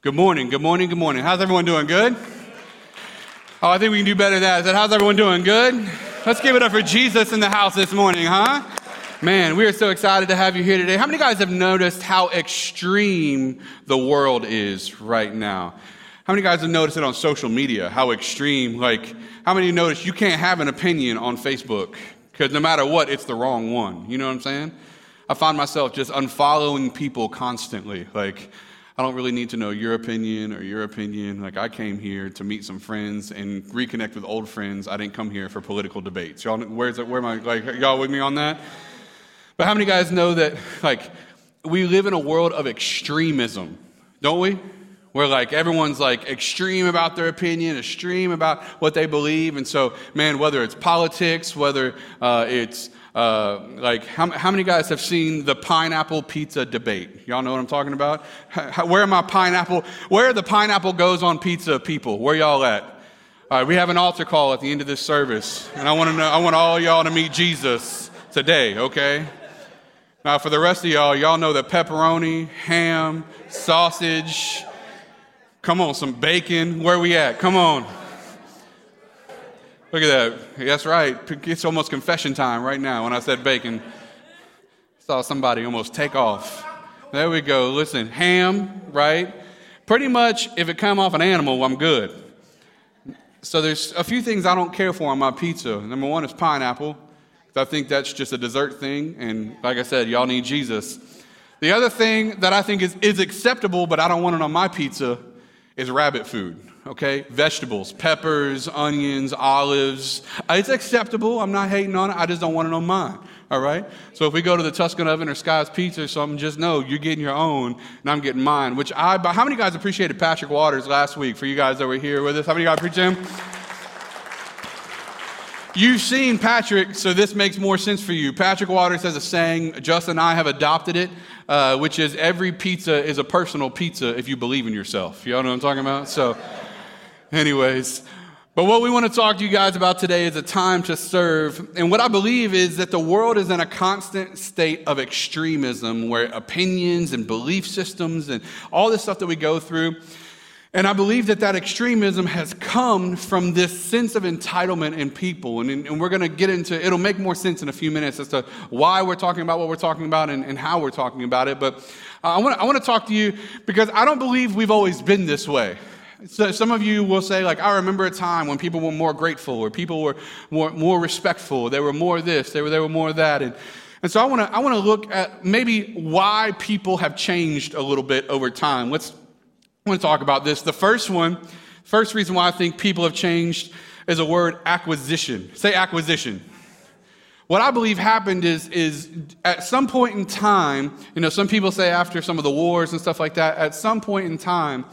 Good morning, good morning, good morning. How's everyone doing? Good? Oh, I think we can do better than that. Is that how's everyone doing? Good? Let's give it up for Jesus in the house this morning, huh? Man, we are so excited to have you here today. How many guys have noticed how extreme the world is right now? How many guys have noticed it on social media? How extreme, like, how many noticed you can't have an opinion on Facebook? Because no matter what, it's the wrong one. You know what I'm saying? I find myself just unfollowing people constantly. Like, I don't really need to know your opinion or your opinion. Like, I came here to meet some friends and reconnect with old friends. I didn't come here for political debates. Y'all, where's where am I, like, y'all with me on that? But how many guys know that, like, we live in a world of extremism, don't we? Where, like, everyone's, like, extreme about their opinion, extreme about what they believe. And so, man, whether it's politics, whether uh, it's uh, like, how, how many guys have seen the pineapple pizza debate? Y'all know what I'm talking about? How, where my pineapple? Where the pineapple goes on pizza people? Where y'all at? All right, we have an altar call at the end of this service, and I want to know. I want all y'all to meet Jesus today. Okay. Now, for the rest of y'all, y'all know that pepperoni, ham, sausage. Come on, some bacon. Where we at? Come on. Look at that. That's right. It's almost confession time right now when I said bacon. Saw somebody almost take off. There we go. Listen, ham, right? Pretty much, if it come off an animal, I'm good. So there's a few things I don't care for on my pizza. Number one is pineapple. I think that's just a dessert thing. And like I said, y'all need Jesus. The other thing that I think is, is acceptable, but I don't want it on my pizza, is rabbit food okay? Vegetables, peppers, onions, olives. It's acceptable. I'm not hating on it. I just don't want it on mine, all right? So if we go to the Tuscan Oven or Sky's Pizza or something, just know you're getting your own and I'm getting mine, which I, how many guys appreciated Patrick Waters last week for you guys that were here with us? How many guys appreciate him? You've seen Patrick, so this makes more sense for you. Patrick Waters has a saying, Justin and I have adopted it, uh, which is every pizza is a personal pizza if you believe in yourself. You know what I'm talking about? So, Anyways, but what we want to talk to you guys about today is a time to serve. And what I believe is that the world is in a constant state of extremism where opinions and belief systems and all this stuff that we go through. And I believe that that extremism has come from this sense of entitlement in people. And, and we're going to get into, it'll make more sense in a few minutes as to why we're talking about what we're talking about and, and how we're talking about it. But uh, I want I want to talk to you because I don't believe we've always been this way. So some of you will say, like, I remember a time when people were more grateful or people were more, more respectful. They were more this, they were, they were more that. And, and so I want to I wanna look at maybe why people have changed a little bit over time. Let's want to talk about this. The first one, first reason why I think people have changed is a word acquisition. Say acquisition. What I believe happened is, is at some point in time, you know, some people say after some of the wars and stuff like that, at some point in time,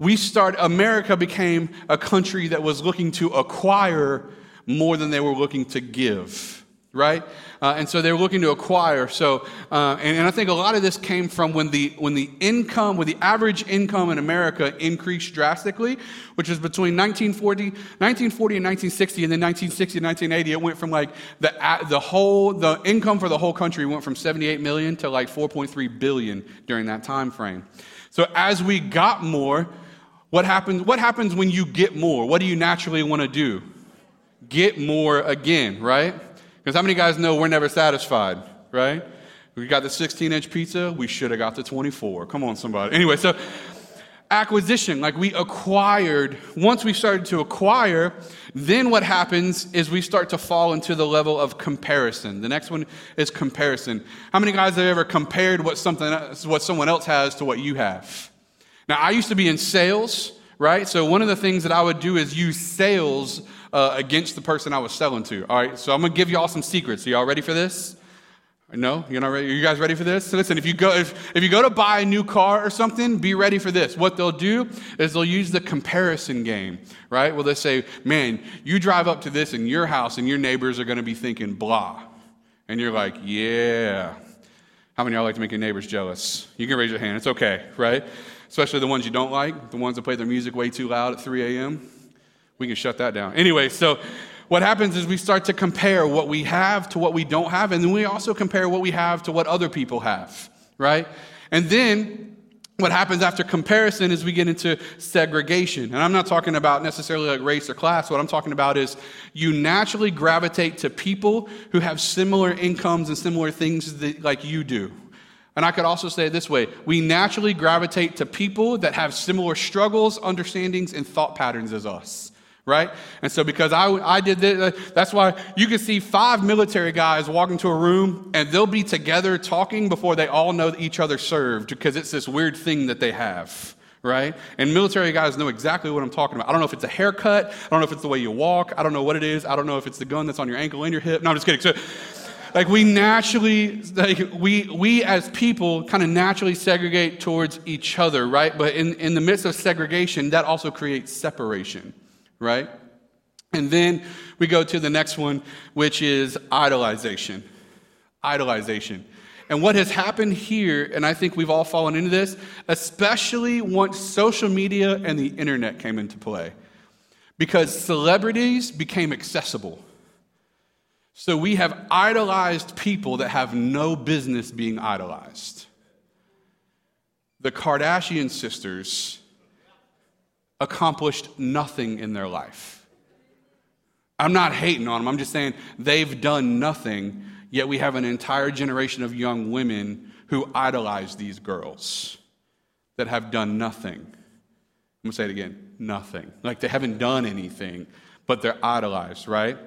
we start, America became a country that was looking to acquire more than they were looking to give, right? Uh, and so they were looking to acquire. So, uh, and, and, I think a lot of this came from when the, when the income, when the average income in America increased drastically, which was between 1940, 1940 and 1960, and then 1960 and 1980, it went from like the, the whole, the income for the whole country went from 78 million to like 4.3 billion during that time frame. So as we got more, what happens, what happens when you get more? What do you naturally want to do? Get more again, right? Because how many guys know we're never satisfied, right? We got the 16 inch pizza, we should have got the 24. Come on, somebody. Anyway, so acquisition, like we acquired, once we started to acquire, then what happens is we start to fall into the level of comparison. The next one is comparison. How many guys have ever compared what something what someone else has to what you have? Now, I used to be in sales, right? So one of the things that I would do is use sales uh, against the person I was selling to. All right, so I'm gonna give y'all some secrets. Are y'all ready for this? No, you're not ready. Are you guys ready for this? So listen, if you go if, if you go to buy a new car or something, be ready for this. What they'll do is they'll use the comparison game, right? Well, they say, "Man, you drive up to this in your house, and your neighbors are going to be thinking blah," and you're like, "Yeah." How many of y'all like to make your neighbors jealous? You can raise your hand. It's okay, right? Especially the ones you don't like, the ones that play their music way too loud at 3 a.m. We can shut that down. Anyway, so what happens is we start to compare what we have to what we don't have, and then we also compare what we have to what other people have, right? And then what happens after comparison is we get into segregation. And I'm not talking about necessarily like race or class. What I'm talking about is you naturally gravitate to people who have similar incomes and similar things that, like you do. And I could also say it this way we naturally gravitate to people that have similar struggles, understandings, and thought patterns as us right? And so because I, I did this, uh, that's why you can see five military guys walk into a room and they'll be together talking before they all know each other served because it's this weird thing that they have. Right? And military guys know exactly what I'm talking about. I don't know if it's a haircut. I don't know if it's the way you walk. I don't know what it is. I don't know if it's the gun that's on your ankle and your hip. No, I'm just kidding. So, like we naturally like we we as people kind of naturally segregate towards each other right but in, in the midst of segregation that also creates separation right? And then we go to the next one, which is idolization. Idolization. And what has happened here, and I think we've all fallen into this, especially once social media and the internet came into play, because celebrities became accessible. So we have idolized people that have no business being idolized. The Kardashian sisters accomplished nothing in their life. I'm not hating on them, I'm just saying they've done nothing, yet we have an entire generation of young women who idolize these girls that have done nothing. I'm gonna say it again nothing. Like they haven't done anything, but they're idolized, right?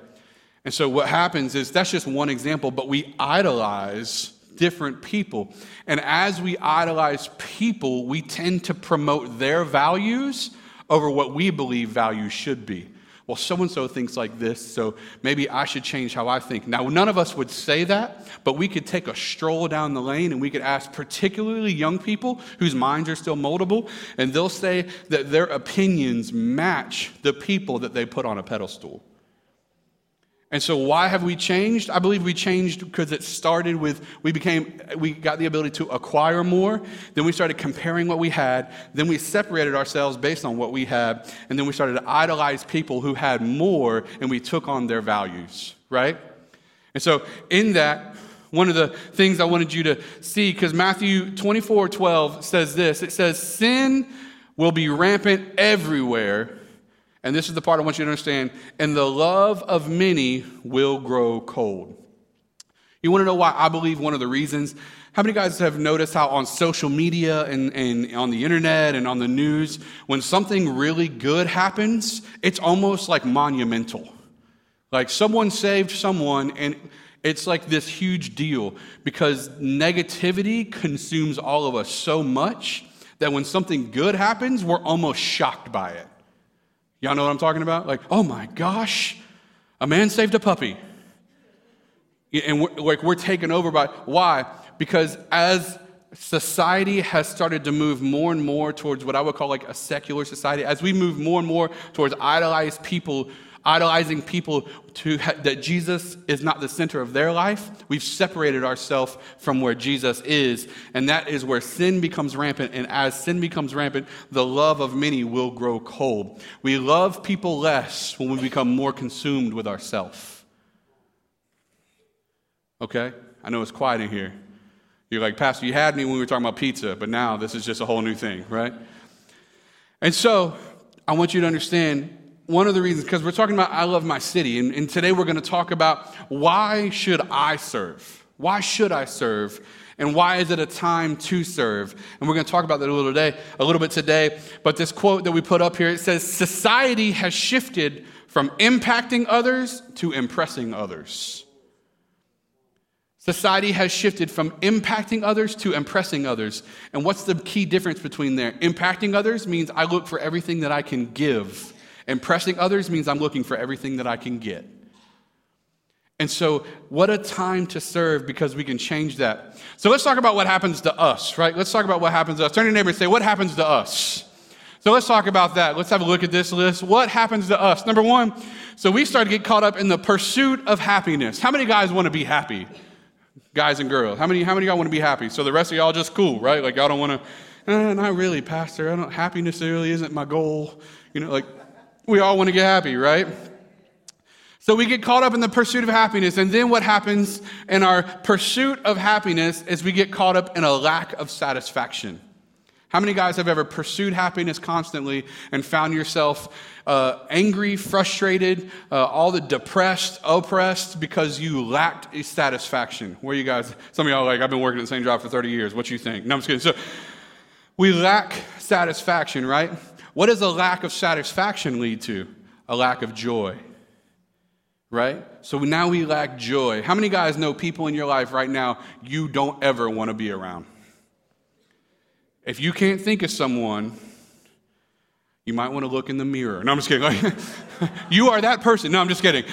And so what happens is that's just one example, but we idolize different people. And as we idolize people, we tend to promote their values over what we believe values should be. Well, so and so thinks like this, so maybe I should change how I think. Now, none of us would say that, but we could take a stroll down the lane and we could ask particularly young people whose minds are still moldable, and they'll say that their opinions match the people that they put on a pedestal. And so, why have we changed? I believe we changed because it started with we became, we got the ability to acquire more. Then we started comparing what we had. Then we separated ourselves based on what we had. And then we started to idolize people who had more and we took on their values, right? And so, in that, one of the things I wanted you to see, because Matthew 24 12 says this it says, Sin will be rampant everywhere and this is the part I want you to understand, and the love of many will grow cold. You want to know why I believe one of the reasons? How many guys have noticed how on social media and, and on the internet and on the news, when something really good happens, it's almost like monumental. Like someone saved someone, and it's like this huge deal because negativity consumes all of us so much that when something good happens, we're almost shocked by it. Y'all know what I'm talking about? Like, oh my gosh, a man saved a puppy. And we're, like we're taken over by why? Because as society has started to move more and more towards what I would call like a secular society, as we move more and more towards idolized people idolizing people to ha- that Jesus is not the center of their life, we've separated ourselves from where Jesus is. And that is where sin becomes rampant. And as sin becomes rampant, the love of many will grow cold. We love people less when we become more consumed with ourselves. Okay? I know it's quiet in here. You're like, Pastor, you had me when we were talking about pizza, but now this is just a whole new thing, right? And so I want you to understand one of the reasons, because we're talking about I love my city, and, and today we're going to talk about why should I serve? Why should I serve? And why is it a time to serve? And we're going to talk about that a little day, a little bit today. But this quote that we put up here, it says, society has shifted from impacting others to impressing others. Society has shifted from impacting others to impressing others. And what's the key difference between there? Impacting others means I look for everything that I can give. Impressing others means I'm looking for everything that I can get. And so, what a time to serve because we can change that. So, let's talk about what happens to us, right? Let's talk about what happens to us. Turn to your neighbor and say, What happens to us? So, let's talk about that. Let's have a look at this list. What happens to us? Number one, so we start to get caught up in the pursuit of happiness. How many guys want to be happy? Guys and girls. How many, how many y'all want to be happy? So, the rest of y'all just cool, right? Like, y'all don't want to, eh, not really, Pastor. I don't, happiness really isn't my goal. You know, like, we all want to get happy, right? So we get caught up in the pursuit of happiness. And then what happens in our pursuit of happiness is we get caught up in a lack of satisfaction. How many guys have ever pursued happiness constantly and found yourself uh, angry, frustrated, uh, all the depressed, oppressed because you lacked a satisfaction? Where you guys? Some of y'all like, I've been working at the same job for 30 years. What you think? No, I'm just kidding. So we lack satisfaction, right? What does a lack of satisfaction lead to? A lack of joy, right? So now we lack joy. How many guys know people in your life right now you don't ever want to be around? If you can't think of someone, you might want to look in the mirror. No, I'm just kidding. Like, you are that person. No, I'm just kidding.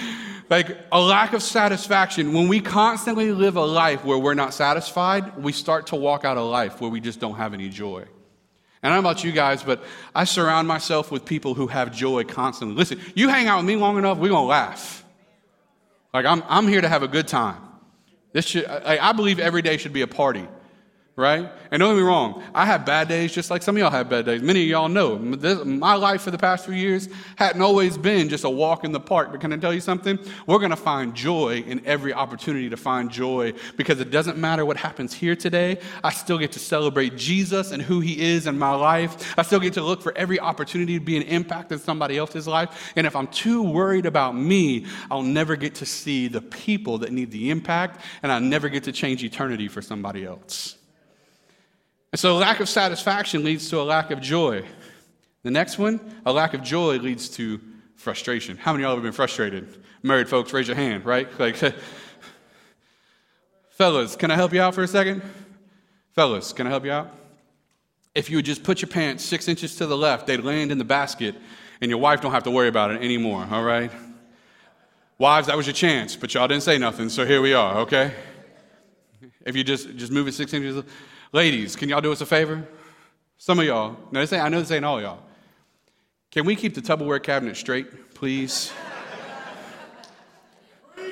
Like a lack of satisfaction. When we constantly live a life where we're not satisfied, we start to walk out a life where we just don't have any joy. And I don't know about you guys, but I surround myself with people who have joy constantly. Listen, you hang out with me long enough, we're going to laugh. Like, I'm, I'm here to have a good time. This should, I, I believe every day should be a party right? And don't get me wrong, I have bad days just like some of y'all have bad days. Many of y'all know this, my life for the past few years hadn't always been just a walk in the park. But can I tell you something? We're going to find joy in every opportunity to find joy because it doesn't matter what happens here today. I still get to celebrate Jesus and who he is in my life. I still get to look for every opportunity to be an impact in somebody else's life. And if I'm too worried about me, I'll never get to see the people that need the impact and I'll never get to change eternity for somebody else. And so, lack of satisfaction leads to a lack of joy. The next one, a lack of joy leads to frustration. How many of y'all have been frustrated? Married folks, raise your hand, right? Like, fellas, can I help you out for a second? Fellas, can I help you out? If you would just put your pants six inches to the left, they'd land in the basket, and your wife don't have to worry about it anymore, all right? Wives, that was your chance, but y'all didn't say nothing, so here we are, okay? If you just, just move it six inches, Ladies, can y'all do us a favor? Some of y'all. Now, this ain't, I know this ain't all y'all. Can we keep the Tupperware cabinet straight, please?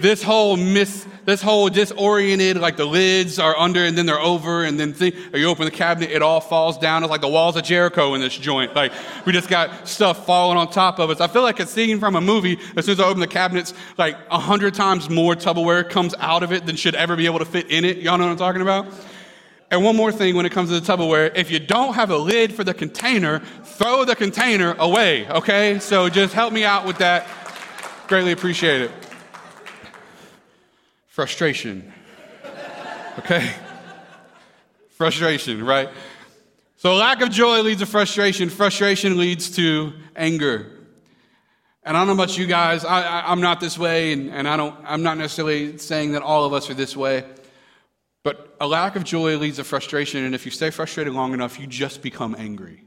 this whole mis, this whole disoriented, like the lids are under and then they're over, and then thing, you open the cabinet, it all falls down. It's like the walls of Jericho in this joint. Like we just got stuff falling on top of us. I feel like a scene from a movie. As soon as I open the cabinets, like a hundred times more Tupperware comes out of it than should ever be able to fit in it. Y'all know what I'm talking about? And one more thing when it comes to the Tupperware if you don't have a lid for the container, throw the container away, okay? So just help me out with that. Greatly appreciate it. Frustration. Okay? Frustration, right? So lack of joy leads to frustration. Frustration leads to anger. And I don't know about you guys, I, am not this way, and, and I don't, I'm not necessarily saying that all of us are this way. But a lack of joy leads to frustration, and if you stay frustrated long enough, you just become angry.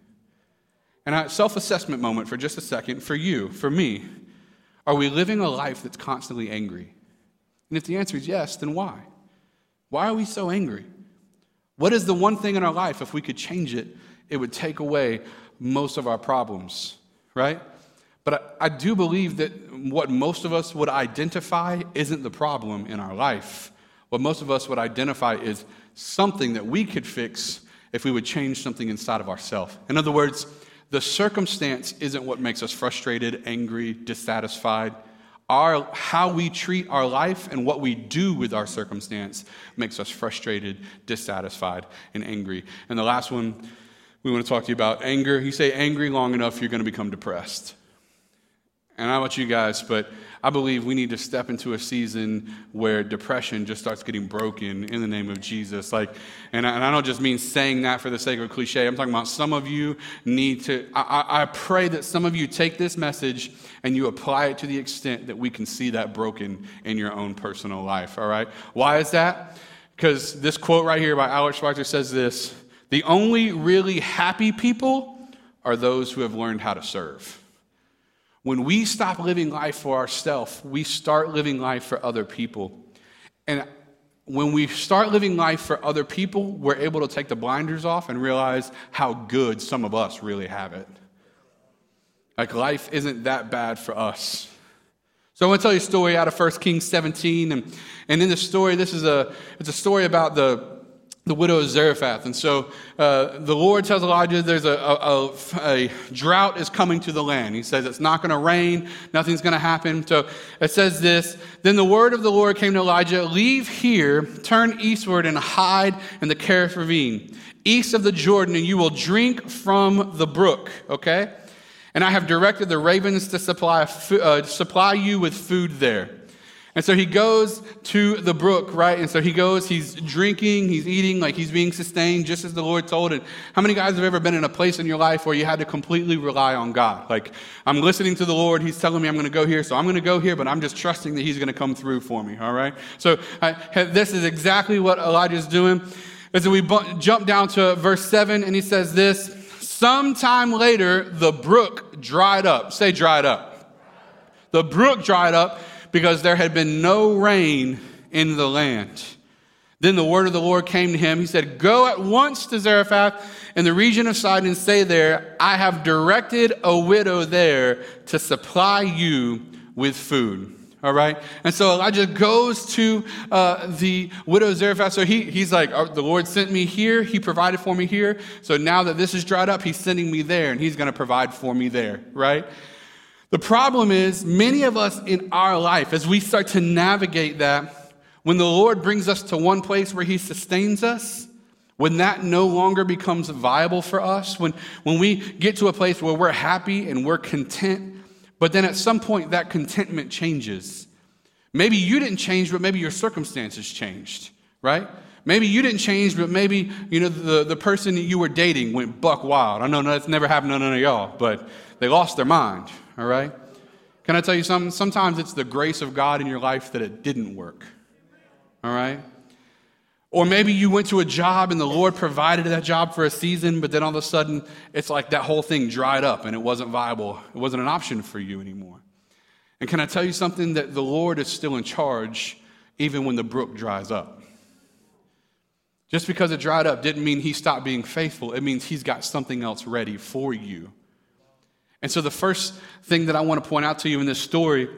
And a self assessment moment for just a second for you, for me. Are we living a life that's constantly angry? And if the answer is yes, then why? Why are we so angry? What is the one thing in our life, if we could change it, it would take away most of our problems, right? But I, I do believe that what most of us would identify isn't the problem in our life what most of us would identify is something that we could fix if we would change something inside of ourselves. In other words, the circumstance isn't what makes us frustrated, angry, dissatisfied. Our, how we treat our life and what we do with our circumstance makes us frustrated, dissatisfied, and angry. And the last one we want to talk to you about anger. You say angry long enough, you're going to become depressed. And I about you guys, but I believe we need to step into a season where depression just starts getting broken in the name of Jesus. Like, and I, and I don't just mean saying that for the sake of cliche. I'm talking about some of you need to, I, I pray that some of you take this message and you apply it to the extent that we can see that broken in your own personal life, all right? Why is that? Because this quote right here by Alex Schweitzer says this The only really happy people are those who have learned how to serve. When we stop living life for ourselves, we start living life for other people. And when we start living life for other people, we're able to take the blinders off and realize how good some of us really have it. Like life isn't that bad for us. So I want to tell you a story out of 1 Kings 17. And, and in the story, this is a, it's a story about the, the widow of Zarephath. And so uh, the Lord tells Elijah there's a, a, a, drought is coming to the land. He says it's not going to rain, nothing's going to happen. So it says this Then the word of the Lord came to Elijah Leave here, turn eastward, and hide in the Kerith ravine, east of the Jordan, and you will drink from the brook. Okay? And I have directed the ravens to supply, uh, supply you with food there. And so he goes to the brook, right? And so he goes, he's drinking, he's eating, like he's being sustained just as the Lord told. And how many guys have ever been in a place in your life where you had to completely rely on God? Like, I'm listening to the Lord, he's telling me I'm going to go here, so I'm going to go here, but I'm just trusting that he's going to come through for me, all right? So I, this is exactly what Elijah's doing. And so we jump down to verse 7, and he says this Sometime later, the brook dried up. Say, dried up. The brook dried up because there had been no rain in the land. Then the word of the Lord came to him. He said, Go at once to Zarephath in the region of Sidon and say there, I have directed a widow there to supply you with food. All right? And so Elijah goes to uh, the widow of Zarephath. So he, he's like, oh, The Lord sent me here. He provided for me here. So now that this is dried up, he's sending me there, and he's going to provide for me there, right? The problem is, many of us in our life, as we start to navigate that, when the Lord brings us to one place where He sustains us, when that no longer becomes viable for us, when, when we get to a place where we're happy and we're content, but then at some point that contentment changes. Maybe you didn't change, but maybe your circumstances changed, right? Maybe you didn't change, but maybe you know the, the person that you were dating went buck wild. I know that's never happened to none of y'all, but they lost their mind all right? Can I tell you something? Sometimes it's the grace of God in your life that it didn't work, all right? Or maybe you went to a job and the Lord provided that job for a season, but then all of a sudden it's like that whole thing dried up and it wasn't viable. It wasn't an option for you anymore. And can I tell you something? That the Lord is still in charge even when the brook dries up. Just because it dried up didn't mean he stopped being faithful. It means he's got something else ready for you. And so, the first thing that I want to point out to you in this story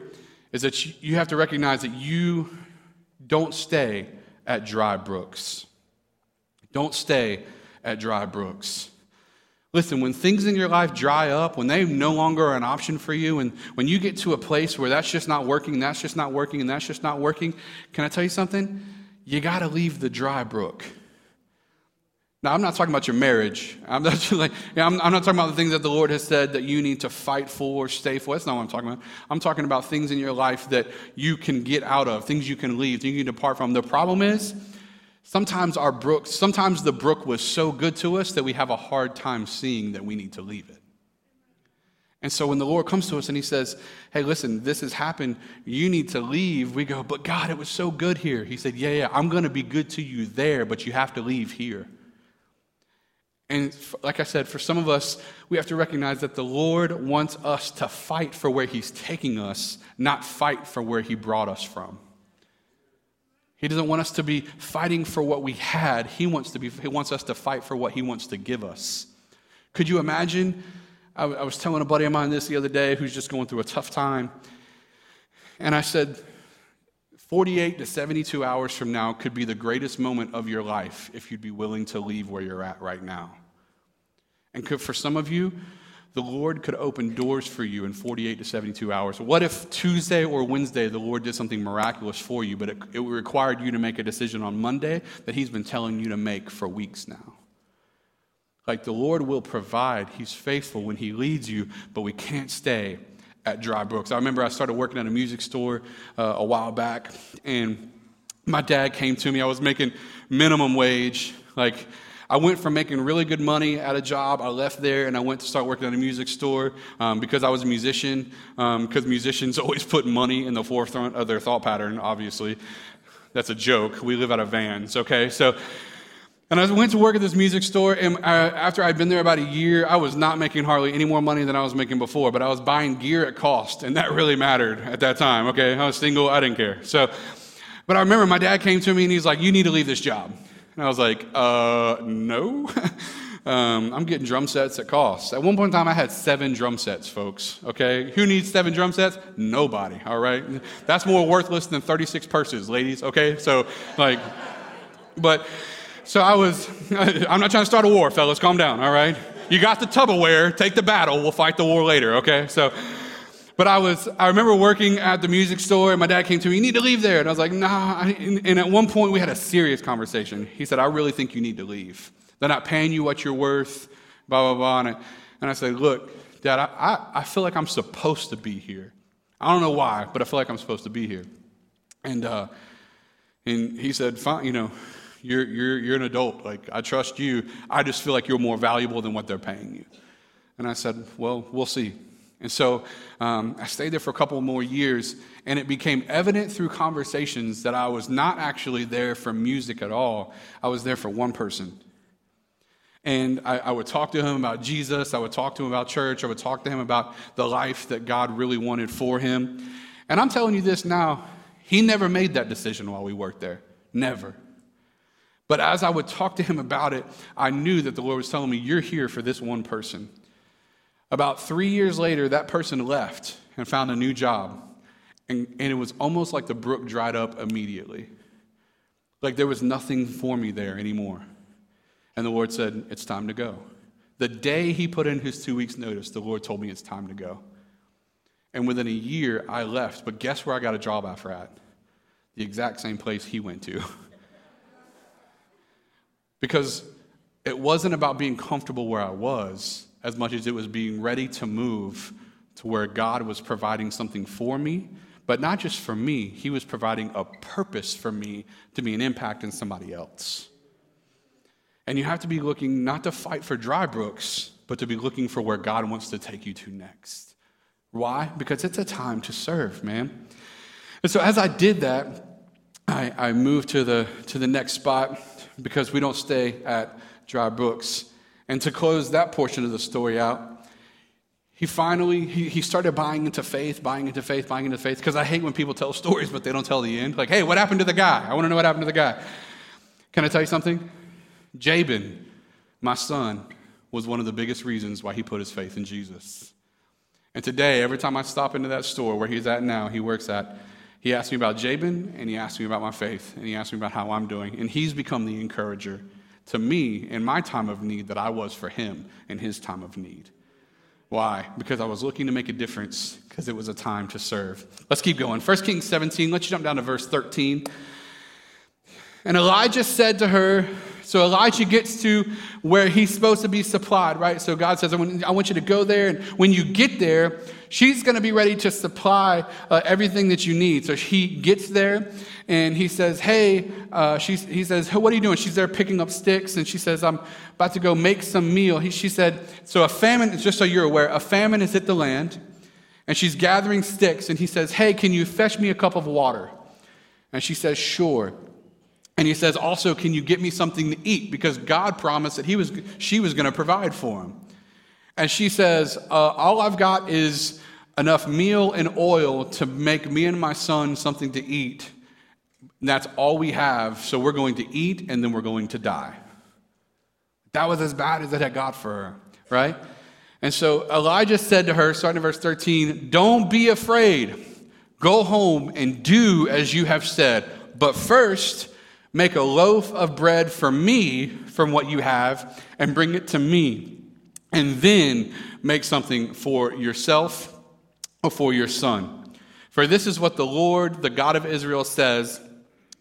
is that you have to recognize that you don't stay at dry brooks. Don't stay at dry brooks. Listen, when things in your life dry up, when they no longer are an option for you, and when you get to a place where that's just not working, that's just not working, and that's just not working, can I tell you something? You got to leave the dry brook. Now, I'm not talking about your marriage. I'm not, like, I'm, I'm not talking about the things that the Lord has said that you need to fight for, stay for. That's not what I'm talking about. I'm talking about things in your life that you can get out of, things you can leave, things you can depart from. The problem is, sometimes our brook, sometimes the brook was so good to us that we have a hard time seeing that we need to leave it. And so when the Lord comes to us and He says, Hey, listen, this has happened, you need to leave, we go, But God, it was so good here. He said, Yeah, yeah, I'm going to be good to you there, but you have to leave here. And like I said, for some of us, we have to recognize that the Lord wants us to fight for where He's taking us, not fight for where He brought us from. He doesn't want us to be fighting for what we had. He wants, to be, he wants us to fight for what He wants to give us. Could you imagine? I, I was telling a buddy of mine this the other day who's just going through a tough time. And I said, 48 to 72 hours from now could be the greatest moment of your life if you'd be willing to leave where you're at right now. And could, for some of you, the Lord could open doors for you in 48 to 72 hours. What if Tuesday or Wednesday the Lord did something miraculous for you, but it, it required you to make a decision on Monday that He's been telling you to make for weeks now? Like the Lord will provide, He's faithful when He leads you, but we can't stay at Dry Brooks. I remember I started working at a music store uh, a while back, and my dad came to me. I was making minimum wage. Like, I went from making really good money at a job. I left there and I went to start working at a music store um, because I was a musician. Because um, musicians always put money in the forefront of their thought pattern, obviously. That's a joke. We live out of vans, okay? So, and I went to work at this music store, and I, after I'd been there about a year, I was not making hardly any more money than I was making before, but I was buying gear at cost, and that really mattered at that time, okay? I was single, I didn't care. So, but I remember my dad came to me and he's like, You need to leave this job. And I was like, Uh, no. um, I'm getting drum sets at cost. At one point in time, I had seven drum sets, folks, okay? Who needs seven drum sets? Nobody, all right? That's more worthless than 36 purses, ladies, okay? So, like, but so I was, I'm not trying to start a war, fellas, calm down, all right? You got the Tupperware, take the battle, we'll fight the war later, okay? So, but I was, I remember working at the music store and my dad came to me, you need to leave there. And I was like, nah. And at one point we had a serious conversation. He said, I really think you need to leave. They're not paying you what you're worth, blah, blah, blah. And I, and I said, look, dad, I, I, I feel like I'm supposed to be here. I don't know why, but I feel like I'm supposed to be here. And, uh, and he said, fine, you know, you're, you're, you're an adult. Like, I trust you. I just feel like you're more valuable than what they're paying you. And I said, well, we'll see. And so um, I stayed there for a couple more years, and it became evident through conversations that I was not actually there for music at all. I was there for one person. And I, I, would talk to him about Jesus. I would talk to him about church. I would talk to him about the life that God really wanted for him. And I'm telling you this now, he never made that decision while we worked there. Never. But as I would talk to him about it, I knew that the Lord was telling me, You're here for this one person. About three years later, that person left and found a new job. And, and it was almost like the brook dried up immediately. Like there was nothing for me there anymore. And the Lord said, It's time to go. The day he put in his two weeks' notice, the Lord told me it's time to go. And within a year, I left. But guess where I got a job after at? The exact same place he went to. Because it wasn't about being comfortable where I was as much as it was being ready to move to where God was providing something for me, but not just for me, He was providing a purpose for me to be an impact in somebody else. And you have to be looking not to fight for dry brooks, but to be looking for where God wants to take you to next. Why? Because it's a time to serve, man. And so as I did that, I, I moved to the, to the next spot because we don't stay at dry brooks. And to close that portion of the story out, he finally he, he started buying into faith, buying into faith, buying into faith. Because I hate when people tell stories, but they don't tell the end. Like, hey, what happened to the guy? I want to know what happened to the guy. Can I tell you something? Jabin, my son, was one of the biggest reasons why he put his faith in Jesus. And today, every time I stop into that store where he's at now, he works at, he asked me about Jabin and he asked me about my faith and he asked me about how I'm doing. And he's become the encourager to me in my time of need that I was for him in his time of need. Why? Because I was looking to make a difference because it was a time to serve. Let's keep going. 1 Kings 17, let's jump down to verse 13. And Elijah said to her, so Elijah gets to where he's supposed to be supplied, right? So God says, I want, you to go there. And when you get there, she's going to be ready to supply uh, everything that you need. So he gets there and he says, Hey, uh, he says, hey, What are you doing? She's there picking up sticks. And she says, I'm about to go make some meal. He, she said, So a famine, just so you're aware, a famine has hit the land. And she's gathering sticks. And he says, Hey, can you fetch me a cup of water? And she says, Sure. And he says, also, can you get me something to eat? Because God promised that he was, she was going to provide for him. And she says, uh, all I've got is enough meal and oil to make me and my son something to eat. That's all we have. So we're going to eat and then we're going to die. That was as bad as it had got for her, right? And so Elijah said to her, starting in verse 13, Don't be afraid. Go home and do as you have said. But first, Make a loaf of bread for me from what you have and bring it to me. And then make something for yourself or for your son. For this is what the Lord, the God of Israel, says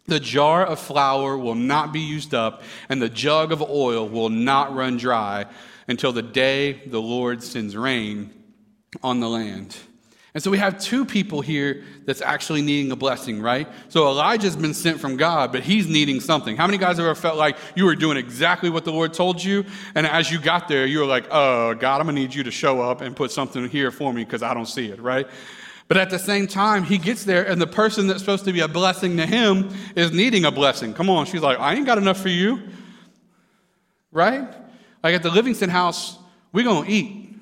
The jar of flour will not be used up, and the jug of oil will not run dry until the day the Lord sends rain on the land. And so we have two people here that's actually needing a blessing, right? So Elijah's been sent from God, but he's needing something. How many guys ever felt like you were doing exactly what the Lord told you? And as you got there, you were like, oh, God, I'm going to need you to show up and put something here for me because I don't see it, right? But at the same time, he gets there, and the person that's supposed to be a blessing to him is needing a blessing. Come on, she's like, I ain't got enough for you, right? Like at the Livingston house, we're going to eat.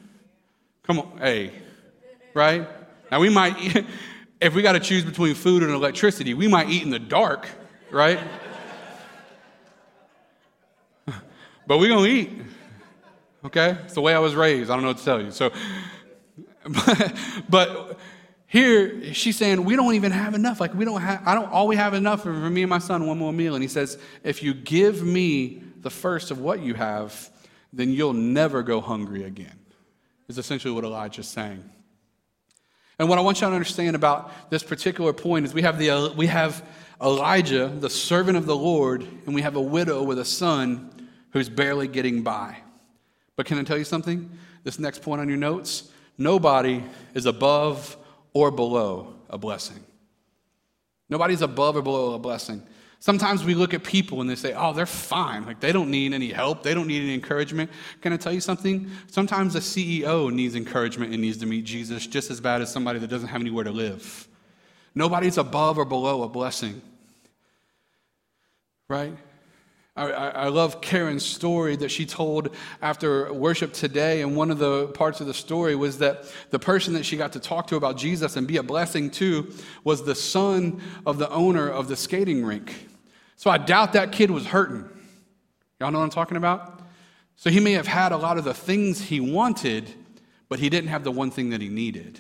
Come on, hey, right? Now, we might, if we got to choose between food and electricity, we might eat in the dark, right? but we're going to eat. Okay? It's the way I was raised. I don't know what to tell you. So, but, but Here, she's saying, we don't even have enough. Like, we don't have, I don't, all we have enough for me and my son, one more meal. And he says, if you give me the first of what you have, then you'll never go hungry again, is essentially what Elijah's saying. And what I want you to understand about this particular point is we have, the, uh, we have Elijah, the servant of the Lord, and we have a widow with a son who's barely getting by. But can I tell you something? This next point on your notes nobody is above or below a blessing. Nobody's above or below a blessing. Sometimes we look at people and they say, oh, they're fine. Like they don't need any help. They don't need any encouragement. Can I tell you something? Sometimes a CEO needs encouragement and needs to meet Jesus just as bad as somebody that doesn't have anywhere to live. Nobody's above or below a blessing. Right? I, I, love Karen's story that she told after worship today. And one of the parts of the story was that the person that she got to talk to about Jesus and be a blessing to was the son of the owner of the skating rink. So I doubt that kid was hurting. Y'all know what I'm talking about? So he may have had a lot of the things he wanted, but he didn't have the one thing that he needed.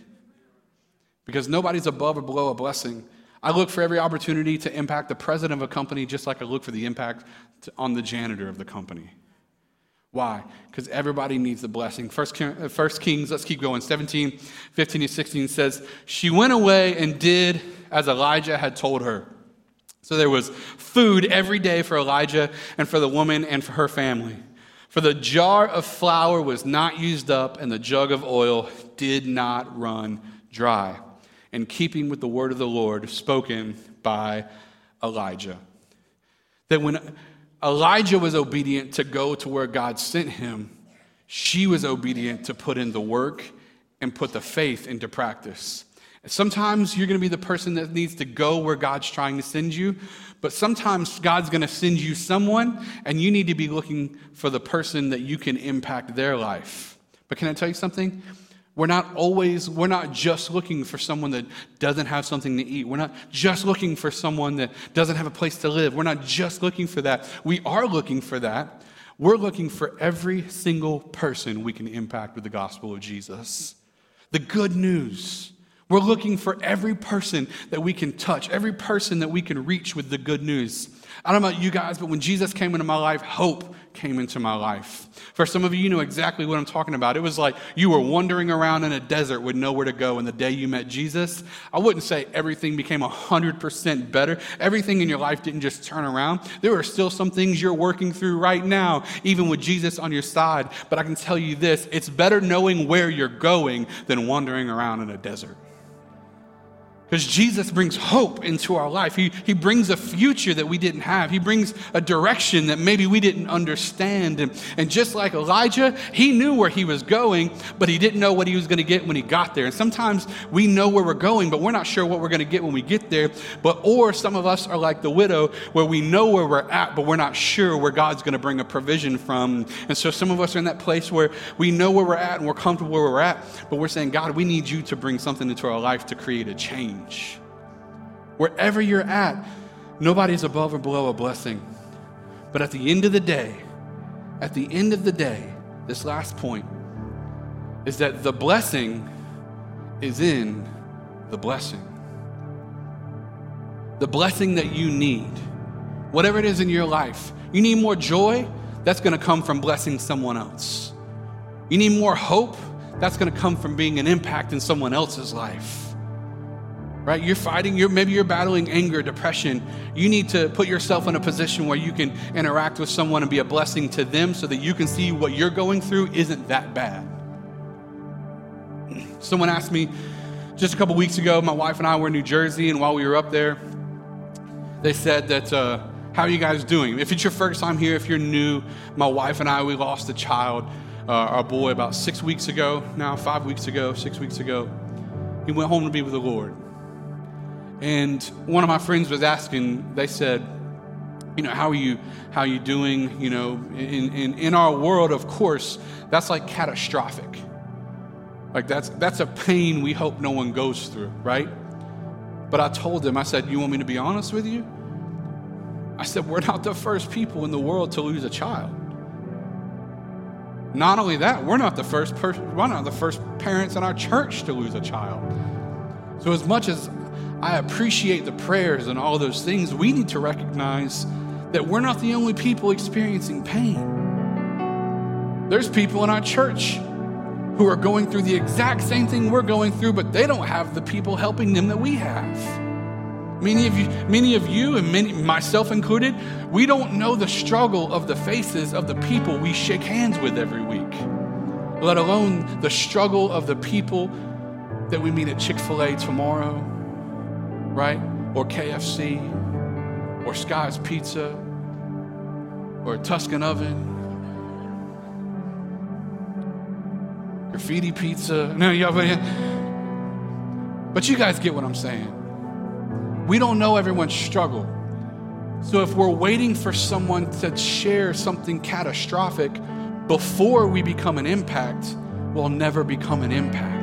Because nobody's above or below a blessing. I look for every opportunity to impact the president of a company just like I look for the impact on the janitor of the company. Why? Because everybody needs the blessing. First, uh, First Kings, let's keep going. 17, 15, and 16 says, She went away and did as Elijah had told her. So there was food every day for Elijah and for the woman and for her family. For the jar of flour was not used up, and the jug of oil did not run dry in keeping with the word of the Lord spoken by Elijah. That when Elijah was obedient to go to where God sent him, she was obedient to put in the work and put the faith into practice. Sometimes you're going to be the person that needs to go where God's trying to send you, but sometimes God's going to send you someone, and you need to be looking for the person that you can impact their life. But can I tell you something? We're not always, we're not just looking for someone that doesn't have something to eat. We're not just looking for someone that doesn't have a place to live. We're not just looking for that. We are looking for that. We're looking for every single person we can impact with the gospel of Jesus. The good news. We're looking for every person that we can touch, every person that we can reach with the good news. I don't know about you guys, but when Jesus came into my life, hope came into my life. For some of you, you know exactly what I'm talking about. It was like you were wandering around in a desert with nowhere to go, and the day you met Jesus, I wouldn't say everything became 100% better. Everything in your life didn't just turn around. There are still some things you're working through right now, even with Jesus on your side. But I can tell you this it's better knowing where you're going than wandering around in a desert. Because Jesus brings hope into our life. He, he brings a future that we didn't have. He brings a direction that maybe we didn't understand. And, and just like Elijah, he knew where he was going, but he didn't know what he was going to get when he got there. And sometimes we know where we're going, but we're not sure what we're going to get when we get there. But or some of us are like the widow, where we know where we're at, but we're not sure where God's going to bring a provision from. And so some of us are in that place where we know where we're at and we're comfortable where we're at, but we're saying, God, we need you to bring something into our life to create a change change. Wherever you're at, nobody's above or below a blessing. But at the end of the day, at the end of the day, this last point is that the blessing is in the blessing. The blessing that you need, whatever it is in your life, you need more joy, that's going to come from blessing someone else. You need more hope, that's going to come from being an impact in someone else's life right? You're fighting you're maybe you're battling anger depression. You need to put yourself in a position where you can interact with someone and be a blessing to them so that you can see what you're going through isn't that bad. Someone asked me just a couple weeks ago my wife and i were in new jersey and while we were up there they said that uh, how are you guys doing? If it's your first time here if you're new my wife and i we lost a child uh, our boy about six weeks ago now five weeks ago six weeks ago. He went home to be with the lord and one of my friends was asking, they said, you know, how are you, how are you doing? You know, in, in, in our world, of course, that's like catastrophic. Like that's, that's a pain we hope no one goes through, right? But I told them, I said, you want me to be honest with you? I said, we're not the first people in the world to lose a child. Not only that, we're not the first person, we're not the first parents in our church to lose a child. So, as much as I appreciate the prayers and all those things, we need to recognize that we're not the only people experiencing pain. There's people in our church who are going through the exact same thing we're going through, but they don't have the people helping them that we have. Many of you, many of you and many, myself included, we don't know the struggle of the faces of the people we shake hands with every week, let alone the struggle of the people that we meet at Chick fil A tomorrow, right? Or KFC, or Sky's Pizza, or a Tuscan Oven, graffiti pizza. No, y'all, but you guys get what I'm saying. We don't know everyone's struggle. So if we're waiting for someone to share something catastrophic before we become an impact, we'll never become an impact.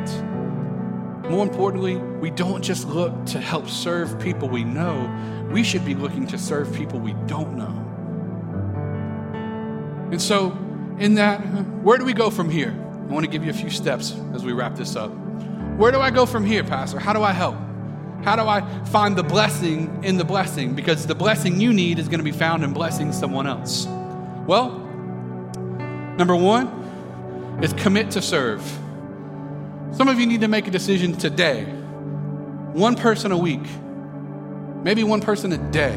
More importantly, we don't just look to help serve people we know, we should be looking to serve people we don't know. And so, in that, where do we go from here? I want to give you a few steps as we wrap this up. Where do I go from here, Pastor? How do I help? How do I find the blessing in the blessing? Because the blessing you need is going to be found in blessing someone else. Well, number one is commit to serve. Some of you need to make a decision today. One person a week, maybe one person a day.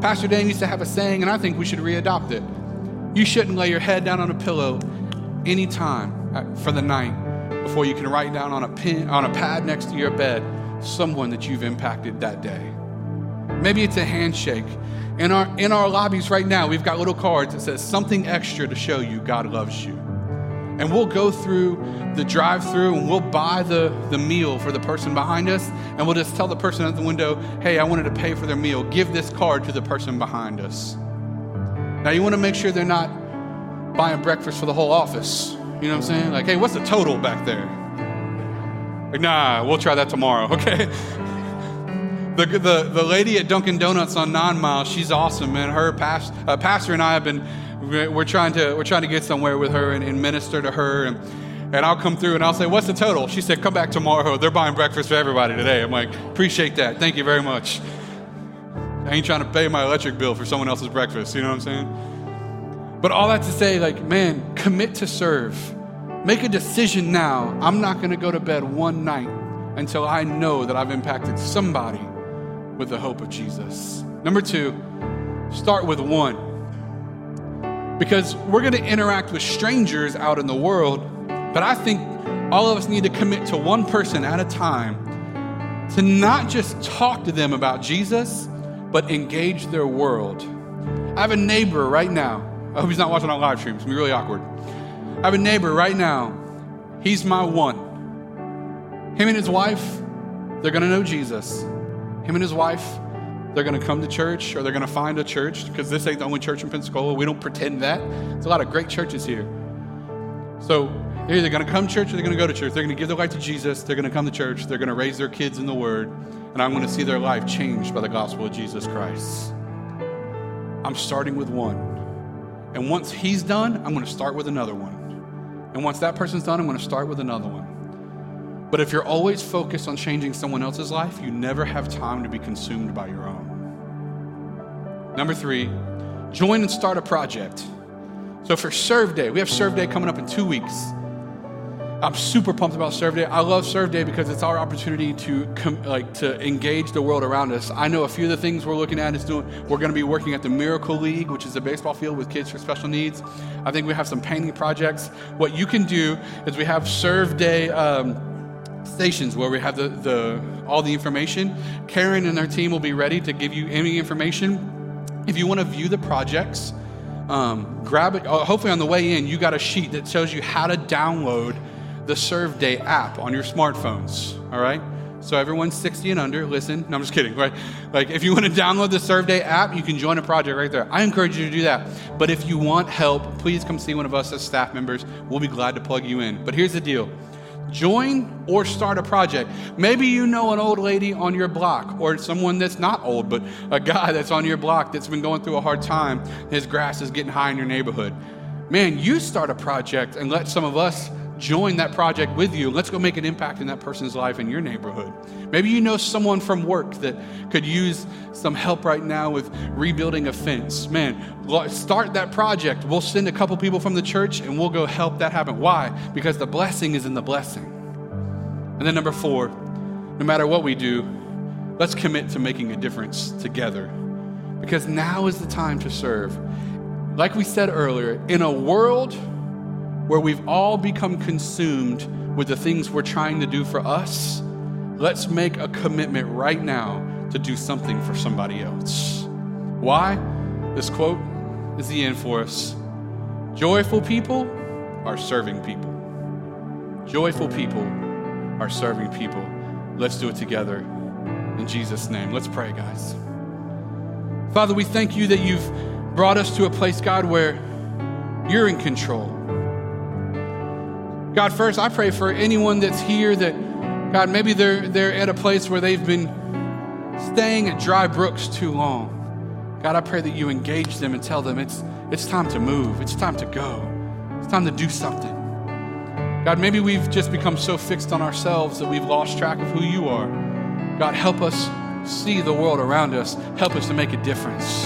Pastor Dan used to have a saying, and I think we should readopt it. You shouldn't lay your head down on a pillow anytime uh, for the night before you can write down on a pen on a pad next to your bed someone that you've impacted that day. Maybe it's a handshake. In our, in our lobbies right now, we've got little cards that says something extra to show you God loves you. And we'll go through the drive through and we'll buy the, the meal for the person behind us. And we'll just tell the person at the window, hey, I wanted to pay for their meal. Give this card to the person behind us. Now, you want to make sure they're not buying breakfast for the whole office. You know what I'm saying? Like, hey, what's the total back there? Like, nah, we'll try that tomorrow, okay? The, the, the lady at Dunkin' Donuts on Nine Mile, she's awesome, man. Her past, uh, pastor and I have been, we're trying to, we're trying to get somewhere with her and, and minister to her. And, and I'll come through and I'll say, What's the total? She said, Come back tomorrow. They're buying breakfast for everybody today. I'm like, Appreciate that. Thank you very much. I ain't trying to pay my electric bill for someone else's breakfast. You know what I'm saying? But all that to say, like, man, commit to serve. Make a decision now. I'm not going to go to bed one night until I know that I've impacted somebody with the hope of Jesus. Number two, start with one. Because we're going to interact with strangers out in the world, but I think all of us need to commit to one person at a time to not just talk to them about Jesus, but engage their world. I have a neighbor right now. I hope he's not watching on live stream. It's going to be really awkward. I have a neighbor right now. He's my one. Him and his wife, they're going to know Jesus. Him and his wife, they're going to come to church or they're going to find a church because this ain't the only church in Pensacola. We don't pretend that. There's a lot of great churches here. So they're either going to come to church or they're going to go to church. They're going to give their life to Jesus. They're going to come to church. They're going to raise their kids in the Word. And I'm going to see their life changed by the gospel of Jesus Christ. I'm starting with one. And once he's done, I'm going to start with another one. And once that person's done, I'm going to start with another one. But if you're always focused on changing someone else's life, you never have time to be consumed by your own. Number three, join and start a project. So for Serve Day, we have Serve Day coming up in two weeks. I'm super pumped about Serve Day. I love Serve Day because it's our opportunity to com- like to engage the world around us. I know a few of the things we're looking at is doing. We're going to be working at the Miracle League, which is a baseball field with kids for special needs. I think we have some painting projects. What you can do is we have Serve Day. Um, stations where we have the, the all the information. Karen and her team will be ready to give you any information. If you want to view the projects, um, grab it. Uh, hopefully, on the way in, you got a sheet that shows you how to download the Serve Day app on your smartphones, all right? So everyone 60 and under, listen. No, I'm just kidding, right? Like if you want to download the Serve Day app, you can join a project right there. I encourage you to do that. But if you want help, please come see one of us as staff members. We'll be glad to plug you in. But here's the deal. Join or start a project. Maybe you know an old lady on your block, or someone that's not old, but a guy that's on your block that's been going through a hard time. His grass is getting high in your neighborhood. Man, you start a project and let some of us join that project with you. Let's go make an impact in that person's life in your neighborhood. Maybe you know someone from work that could use some help right now with rebuilding a fence. Man, start that project. We'll send a couple people from the church and we'll go help that happen. Why? Because the blessing is in the blessing. And then, number four, no matter what we do, let's commit to making a difference together. Because now is the time to serve. Like we said earlier, in a world where we've all become consumed with the things we're trying to do for us, let's make a commitment right now to do something for somebody else. Why? This quote is the end for us. Joyful people are serving people. Joyful people are serving people. Let's do it together in Jesus' name. Let's pray, guys. Father, we thank you that you've brought us to a place, God, where you're in control. God, first, I pray for anyone that's here that, God, maybe they're, they're at a place where they've been staying at dry brooks too long. God, I pray that you engage them and tell them it's, it's time to move, it's time to go, it's time to do something. God, maybe we've just become so fixed on ourselves that we've lost track of who you are. God, help us see the world around us, help us to make a difference.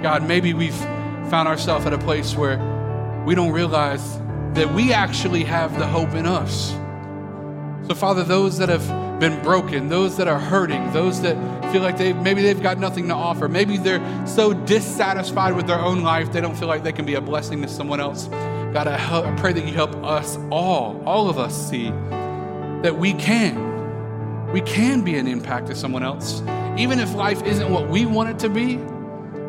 God, maybe we've found ourselves at a place where we don't realize that we actually have the hope in us. So, Father, those that have been broken, those that are hurting, those that feel like they maybe they've got nothing to offer, maybe they're so dissatisfied with their own life they don't feel like they can be a blessing to someone else. God, I, help, I pray that you help us all, all of us, see that we can, we can be an impact to someone else, even if life isn't what we want it to be.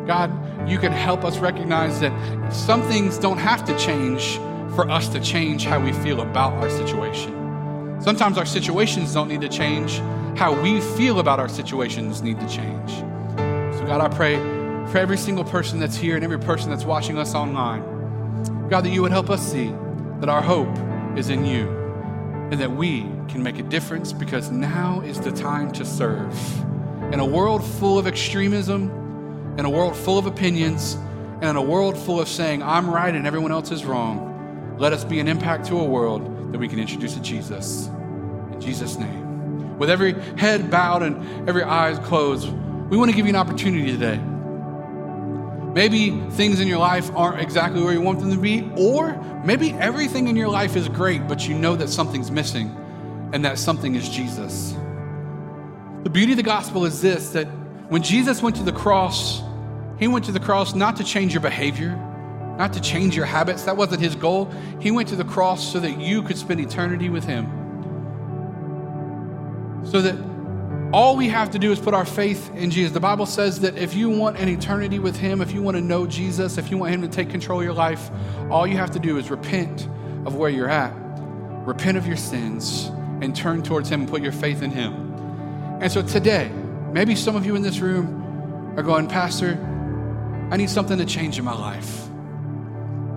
God, you can help us recognize that some things don't have to change for us to change how we feel about our situation. Sometimes our situations don't need to change. How we feel about our situations need to change. So, God, I pray for every single person that's here and every person that's watching us online, God, that you would help us see that our hope is in you and that we can make a difference because now is the time to serve. In a world full of extremism, in a world full of opinions, and in a world full of saying, I'm right and everyone else is wrong, let us be an impact to a world that we can introduce to Jesus. In Jesus' name. With every head bowed and every eyes closed, we want to give you an opportunity today. Maybe things in your life aren't exactly where you want them to be, or maybe everything in your life is great, but you know that something's missing, and that something is Jesus. The beauty of the gospel is this that when Jesus went to the cross, he went to the cross not to change your behavior, not to change your habits. That wasn't his goal. He went to the cross so that you could spend eternity with him. So that all we have to do is put our faith in Jesus. The Bible says that if you want an eternity with him, if you want to know Jesus, if you want him to take control of your life, all you have to do is repent of where you're at, repent of your sins, and turn towards him and put your faith in him. And so today, maybe some of you in this room are going, Pastor, I need something to change in my life.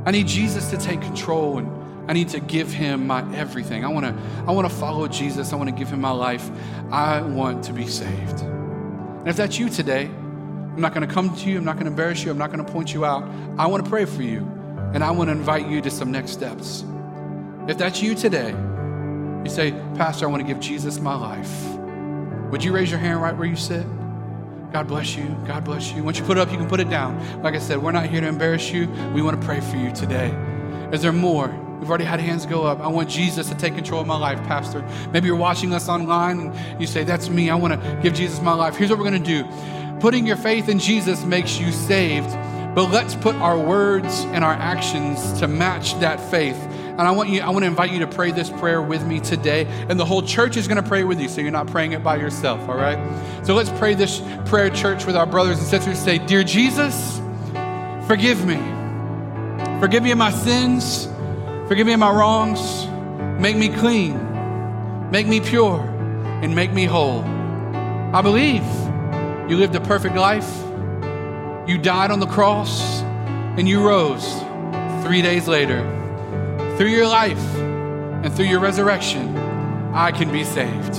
I need Jesus to take control and I need to give him my everything. I want to I want to follow Jesus. I want to give him my life. I want to be saved. And if that's you today, I'm not going to come to you. I'm not going to embarrass you. I'm not going to point you out. I want to pray for you and I want to invite you to some next steps. If that's you today, you say, "Pastor, I want to give Jesus my life." Would you raise your hand right where you sit? God bless you. God bless you. Once you put it up, you can put it down. Like I said, we're not here to embarrass you. We want to pray for you today. Is there more? We've already had hands go up. I want Jesus to take control of my life, Pastor. Maybe you're watching us online and you say, That's me. I want to give Jesus my life. Here's what we're going to do putting your faith in Jesus makes you saved, but let's put our words and our actions to match that faith. And I want you, I want to invite you to pray this prayer with me today. And the whole church is going to pray with you, so you're not praying it by yourself, all right? So let's pray this prayer, church, with our brothers and sisters. Say, Dear Jesus, forgive me. Forgive me of my sins. Forgive me of my wrongs. Make me clean. Make me pure. And make me whole. I believe you lived a perfect life. You died on the cross and you rose three days later through your life and through your resurrection, I can be saved.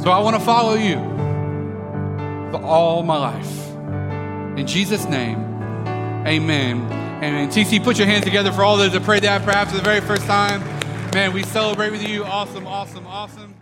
So I want to follow you for all my life. In Jesus' name, amen. Amen. TC, put your hands together for all those that prayed that perhaps for the very first time. Man, we celebrate with you. Awesome, awesome, awesome.